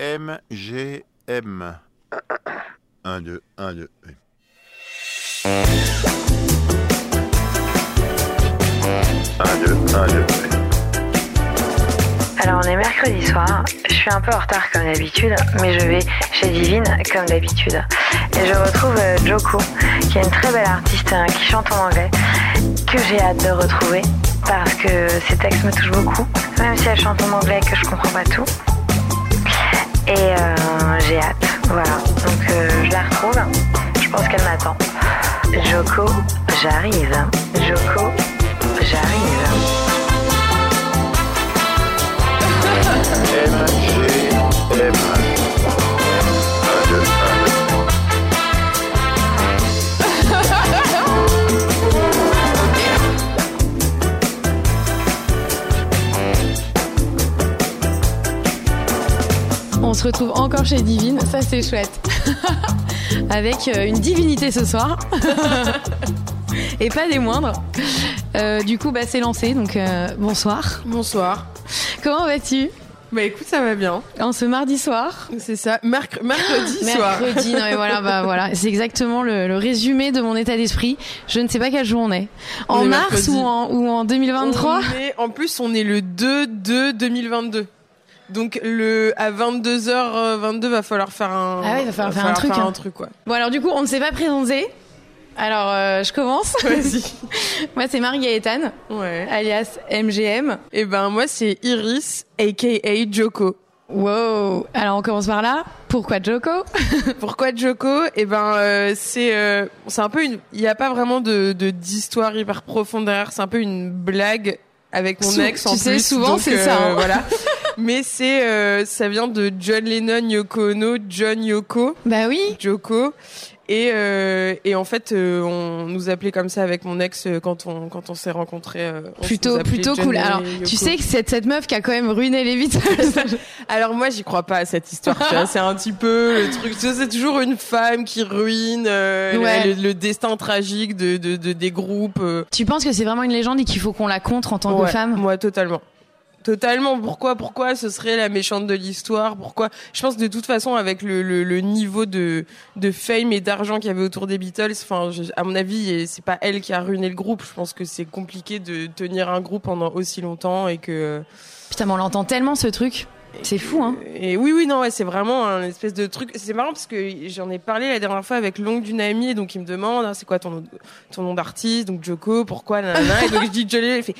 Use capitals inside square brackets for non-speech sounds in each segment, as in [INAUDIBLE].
M, G, M. 1, 2, 1, 2. 1, 2, 1, 2. Alors on est mercredi soir, je suis un peu en retard comme d'habitude, mais je vais chez Divine comme d'habitude. Et je retrouve euh, Joko, qui est une très belle artiste hein, qui chante en anglais, que j'ai hâte de retrouver, parce que ses textes me touchent beaucoup, même si elle chante en anglais et que je comprends pas tout. Et euh, j'ai hâte, voilà. Donc euh, je la retrouve, je pense qu'elle m'attend. Joko, j'arrive. Se retrouve encore chez Divine, ça c'est chouette. [LAUGHS] Avec euh, une divinité ce soir. [LAUGHS] Et pas des moindres. Euh, du coup, bah, c'est lancé, donc euh, bonsoir. Bonsoir. Comment vas-tu? Bah écoute, ça va bien. En ce mardi soir? C'est ça. Merc- mercredi [LAUGHS] soir. Mercredi, non mais voilà, bah voilà, c'est exactement le, le résumé de mon état d'esprit. Je ne sais pas quel jour on est. En On mars ou en, ou en 2023 On est- en plus, on est le 2-2-2022. Donc le à 22h22 va falloir faire un Ah ouais, il va falloir faire un truc, hein. un truc quoi. Bon alors du coup, on ne s'est pas présenté. Alors, euh, je commence. [LAUGHS] Vas-y. [LAUGHS] Moi, c'est Marie Gaëtane, Ouais. alias MGM. Et ben moi c'est Iris aka Joko. Wow. Alors, on commence par là. Pourquoi Joko [LAUGHS] Pourquoi Joko? Et ben euh, c'est euh, c'est un peu une il y a pas vraiment de de d'histoire hyper profonde derrière, c'est un peu une blague avec mon Sou- ex en tu sais, plus. souvent, donc, c'est euh, ça, hein. Voilà. Mais c'est euh, ça vient de John Lennon Yoko Ono, John Yoko. Bah oui. Joko. Et, euh, et en fait, euh, on nous appelait comme ça avec mon ex euh, quand on quand on s'est rencontrés. euh, on Plutôt, plutôt John cool. Alors, Yoko. tu sais que cette, cette meuf qui a quand même ruiné les Beatles. [LAUGHS] Alors moi, j'y crois pas à cette histoire. c'est un petit peu le truc. C'est toujours une femme qui ruine euh, Ouais. le, le destin tragique de, de, de- des groupes. euh. tu penses que c'est vraiment une légende et qu'il faut qu'on la contre en tant Ouais, que femme? Moi, totalement. Totalement. Pourquoi, pourquoi ce serait la méchante de l'histoire? Pourquoi? Je pense que de toute façon, avec le, le, le niveau de, de fame et d'argent qu'il y avait autour des Beatles, enfin, à mon avis, c'est pas elle qui a ruiné le groupe. Je pense que c'est compliqué de tenir un groupe pendant aussi longtemps et que. Putain, mais on l'entend tellement ce truc. C'est fou, hein. Et oui, oui, non, ouais, c'est vraiment un espèce de truc. C'est marrant parce que j'en ai parlé la dernière fois avec l'oncle d'une amie, donc il me demande, ah, c'est quoi ton nom, ton nom d'artiste, donc Joko, pourquoi, nanana, et donc je dis Johnny, il fait,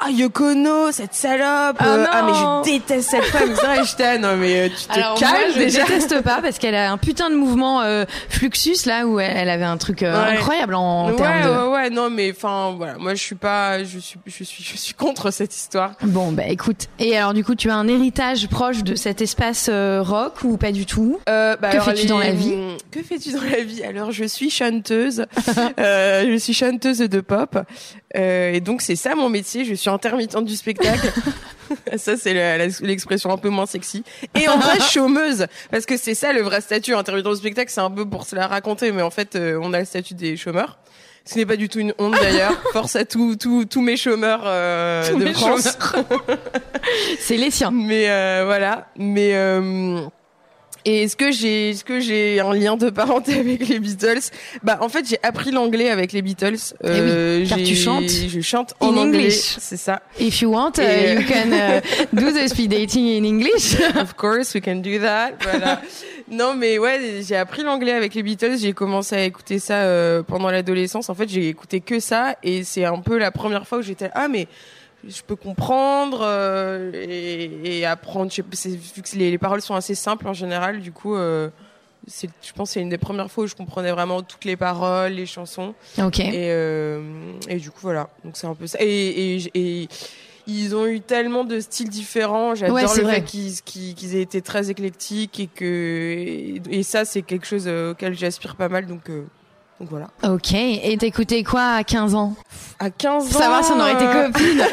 ah Yoko Ono, cette salope, Ah euh, non. ah mais je déteste cette femme, ça, j'étais, non mais euh, tu te Alors calmes moi, je déjà. déteste pas parce qu'elle a un putain de mouvement euh, Fluxus là où elle, elle avait un truc euh, Ouais. incroyable en ouais, termes de. ouais, ouais, non mais enfin voilà, moi je suis pas, je suis, je suis, je suis contre cette histoire. Bon bah écoute. Et alors du coup, tu as un héritage proche de cet espace rock ou pas du tout? Bah, Que fais-tu dans la vie? Que fais-tu dans la vie? Alors, je suis chanteuse. [LAUGHS] je suis chanteuse de pop. Et donc, c'est ça mon métier. Je suis intermittente du spectacle. [LAUGHS] ça, c'est l'expression un peu moins sexy. Et en vrai, chômeuse. Parce que c'est ça le vrai statut. Intermittent du spectacle, c'est un peu pour se la raconter. Mais en fait, euh, on a le statut des chômeurs. Ce n'est pas du tout une honte d'ailleurs. [LAUGHS] Force à tous tous tous mes chômeurs euh, Tous de mes France. [LAUGHS] C'est les siens. Mais euh, voilà. Mais euh, et est-ce que j'ai est-ce que j'ai un lien de parenté [LAUGHS] avec les Beatles? Bah en fait j'ai appris l'anglais avec les Beatles. Euh, Eh oui, car tu chantes Je chante in en anglais. English. C'est ça. If you want, uh, euh, you can uh, do the speed dating in English. [LAUGHS] Of course we can do that. Voilà. non mais ouais j'ai appris l'anglais avec les Beatles. J'ai commencé à écouter ça euh, pendant l'adolescence. En fait j'ai écouté que ça et c'est un peu la première fois où j'étais ah mais je peux comprendre euh, et, et apprendre. Je sais pas, c'est- vu que les, les paroles sont assez simples en général, du coup, euh, c'est, je pense que c'est une des premières fois où je comprenais vraiment toutes les paroles, les chansons. ok. Et, euh, et du coup, voilà. Donc c'est un peu ça. Et, ils ont eu tellement de styles différents. J'adore Ouais, le vrai. fait qu'ils, qu'ils, qu'ils aient été très éclectiques et que et, ça c'est quelque chose auquel j'aspire pas mal. Donc donc voilà. Ok. Et t'écoutais quoi à 15 ans? À 15 ans. Savoir si on aurait été euh, copines. [LAUGHS]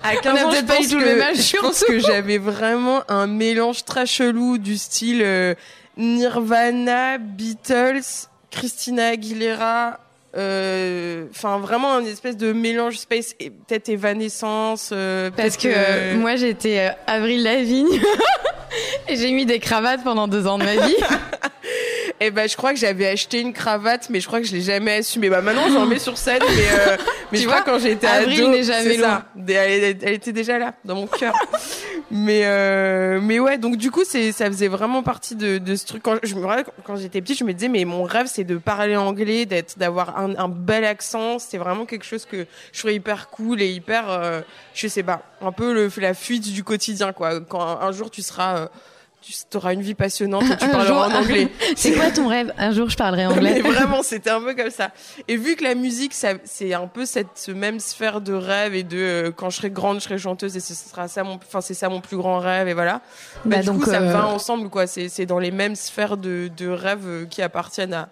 À On 15 a ans, je pense le que- Je pense j'avais vraiment un mélange très chelou du style euh, Nirvana, Beatles, Christina Aguilera. euh, Enfin, vraiment un espèce de mélange space, et peut-être Evanescence. euh, Parce que euh, moi j'étais Avril Lavigne [LAUGHS] J'ai mis des cravates pendant deux ans de ma vie. [LAUGHS] Et ben, je crois que j'avais acheté une cravate, mais je crois que je l'ai jamais assumée. Bah, maintenant, j'en mets sur scène, mais, euh, [LAUGHS] mais Tu je crois vois, quand j'étais ado. n'est jamais c'est ça. Elle, elle était déjà là, dans mon cœur. mais, euh, mais ouais, donc du coup, c'est, ça faisait vraiment partie de, de ce truc. Quand je me rappelle, quand j'étais petite, je me disais, mais mon rêve, c'est de parler anglais, d'être, d'avoir un, un bel accent. C'était vraiment quelque chose que je trouvais hyper cool et hyper, euh, je sais pas, un peu le, la fuite du quotidien, quoi. Quand un, un jour tu seras, euh, tu auras une vie passionnante et tu [LAUGHS] parleras jour- en anglais. [LAUGHS] C'est quoi ton rêve? Un jour, je parlerai [LAUGHS] Mais anglais. vraiment, c'était un peu comme ça. Et vu que la musique, c'est un peu cette même sphère de rêve et de euh, quand je serai grande, je serai chanteuse et ce sera ça mon, enfin c'est ça mon plus grand rêve et voilà. Bah, Bah, du donc, coup, ça euh, va ensemble quoi. C'est dans les mêmes sphères de de rêve euh, qui appartiennent à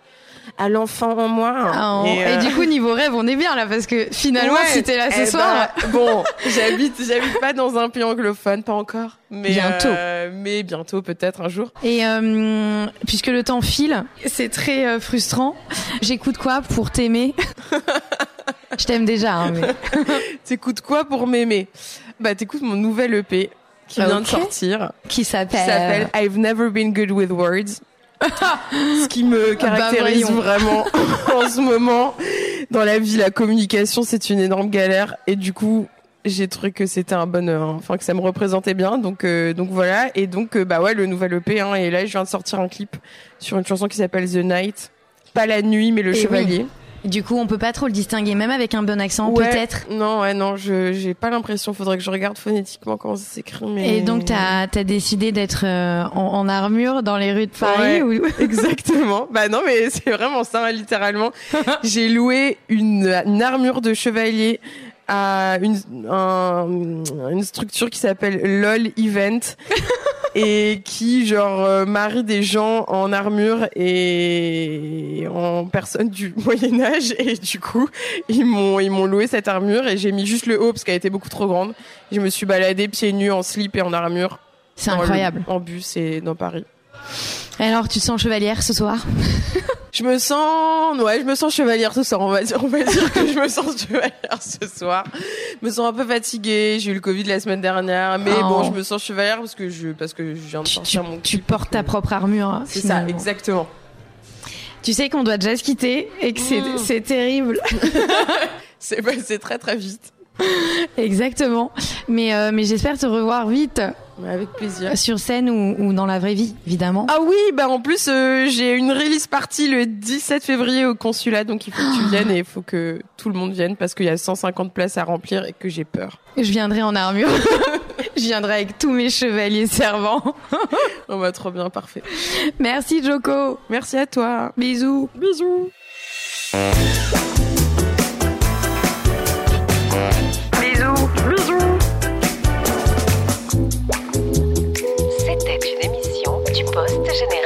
à l'enfant en moi. Ah, Et, et, euh, du coup, niveau rêve, on est bien là parce que finalement, ouais, si t'es là ce eh soir, ben, bon, j'habite, j'habite pas dans un pays anglophone, pas encore, mais Bientôt. euh, mais bientôt peut-être un jour. Et euh, puisque le temps file, c'est très frustrant. J'écoute quoi pour t'aimer? [LAUGHS] Je t'aime déjà, hein, mais [LAUGHS] T'écoutes quoi pour m'aimer? Bah t'écoutes mon nouvel EP qui vient de sortir. qui s'appelle I've never been good with words. [LAUGHS] Ce qui me caractérise voyons. vraiment [LAUGHS] en ce moment. Dans la vie, la communication, c'est une énorme galère. Et du coup, j'ai trouvé que c'était un bonheur. hein. Enfin, que ça me représentait bien. Donc, euh, donc voilà. Et donc, euh, bah ouais, le nouvel EP. Hein, et là, je viens de sortir un clip sur une chanson qui s'appelle The Night. Pas la nuit, mais le Et chevalier. Du coup, on peut pas trop le distinguer, même avec un bon accent, Ouais. peut-être. Non, ouais, non, je j'ai pas l'impression. Faudrait que je regarde phonétiquement comment ça s'écrit. Mais... Et donc, t'as as décidé d'être euh, en, en armure dans les rues de Paris Ouais. ou... [LAUGHS] Exactement. Bah non, mais c'est vraiment ça, hein, littéralement. [LAUGHS] J'ai loué une, une armure de chevalier à une, un- une structure qui s'appelle LOL Event [LAUGHS] et qui genre euh, marie des gens en armure et en personne du [LAUGHS] Moyen Âge et du coup ils m'ont ils m'ont loué cette armure et j'ai mis juste le haut parce qu'elle était beaucoup trop grande. Je me suis baladée pieds nus en slip et en armure. C'est le- incroyable. en bus et dans Paris. Alors, tu te sens chevalière ce soir? [LAUGHS] Je me sens, ouais, je me sens chevalière ce soir. On va dire, on va dire que je me sens chevalière ce soir. Je me sens un peu fatiguée. J'ai eu le Covid la semaine dernière, mais Oh. bon, je me sens chevalière parce que je, parce que je viens de Tu, tu- sortir mon. tu portes ta propre armure. hein, C'est ça, exactement. Tu sais qu'on doit déjà se quitter et que c'est Mm. c'est terrible. [LAUGHS] C'est passé très très vite. Exactement. Mais, euh, mais j'espère te revoir vite avec plaisir. sur scène ou, ou dans la vraie vie, évidemment. Ah oui, bah en plus euh, j'ai une release party le 17 février au consulat, donc il faut que tu viennes et il faut que tout le monde vienne parce qu'il y a 150 places à remplir et que j'ai peur. Je viendrai en armure. [LAUGHS] Je viendrai avec tous mes chevaliers servants. [LAUGHS] On va trop bien, parfait. Merci Joko. Merci à toi. Bisous. Bisous. Bisous. C'était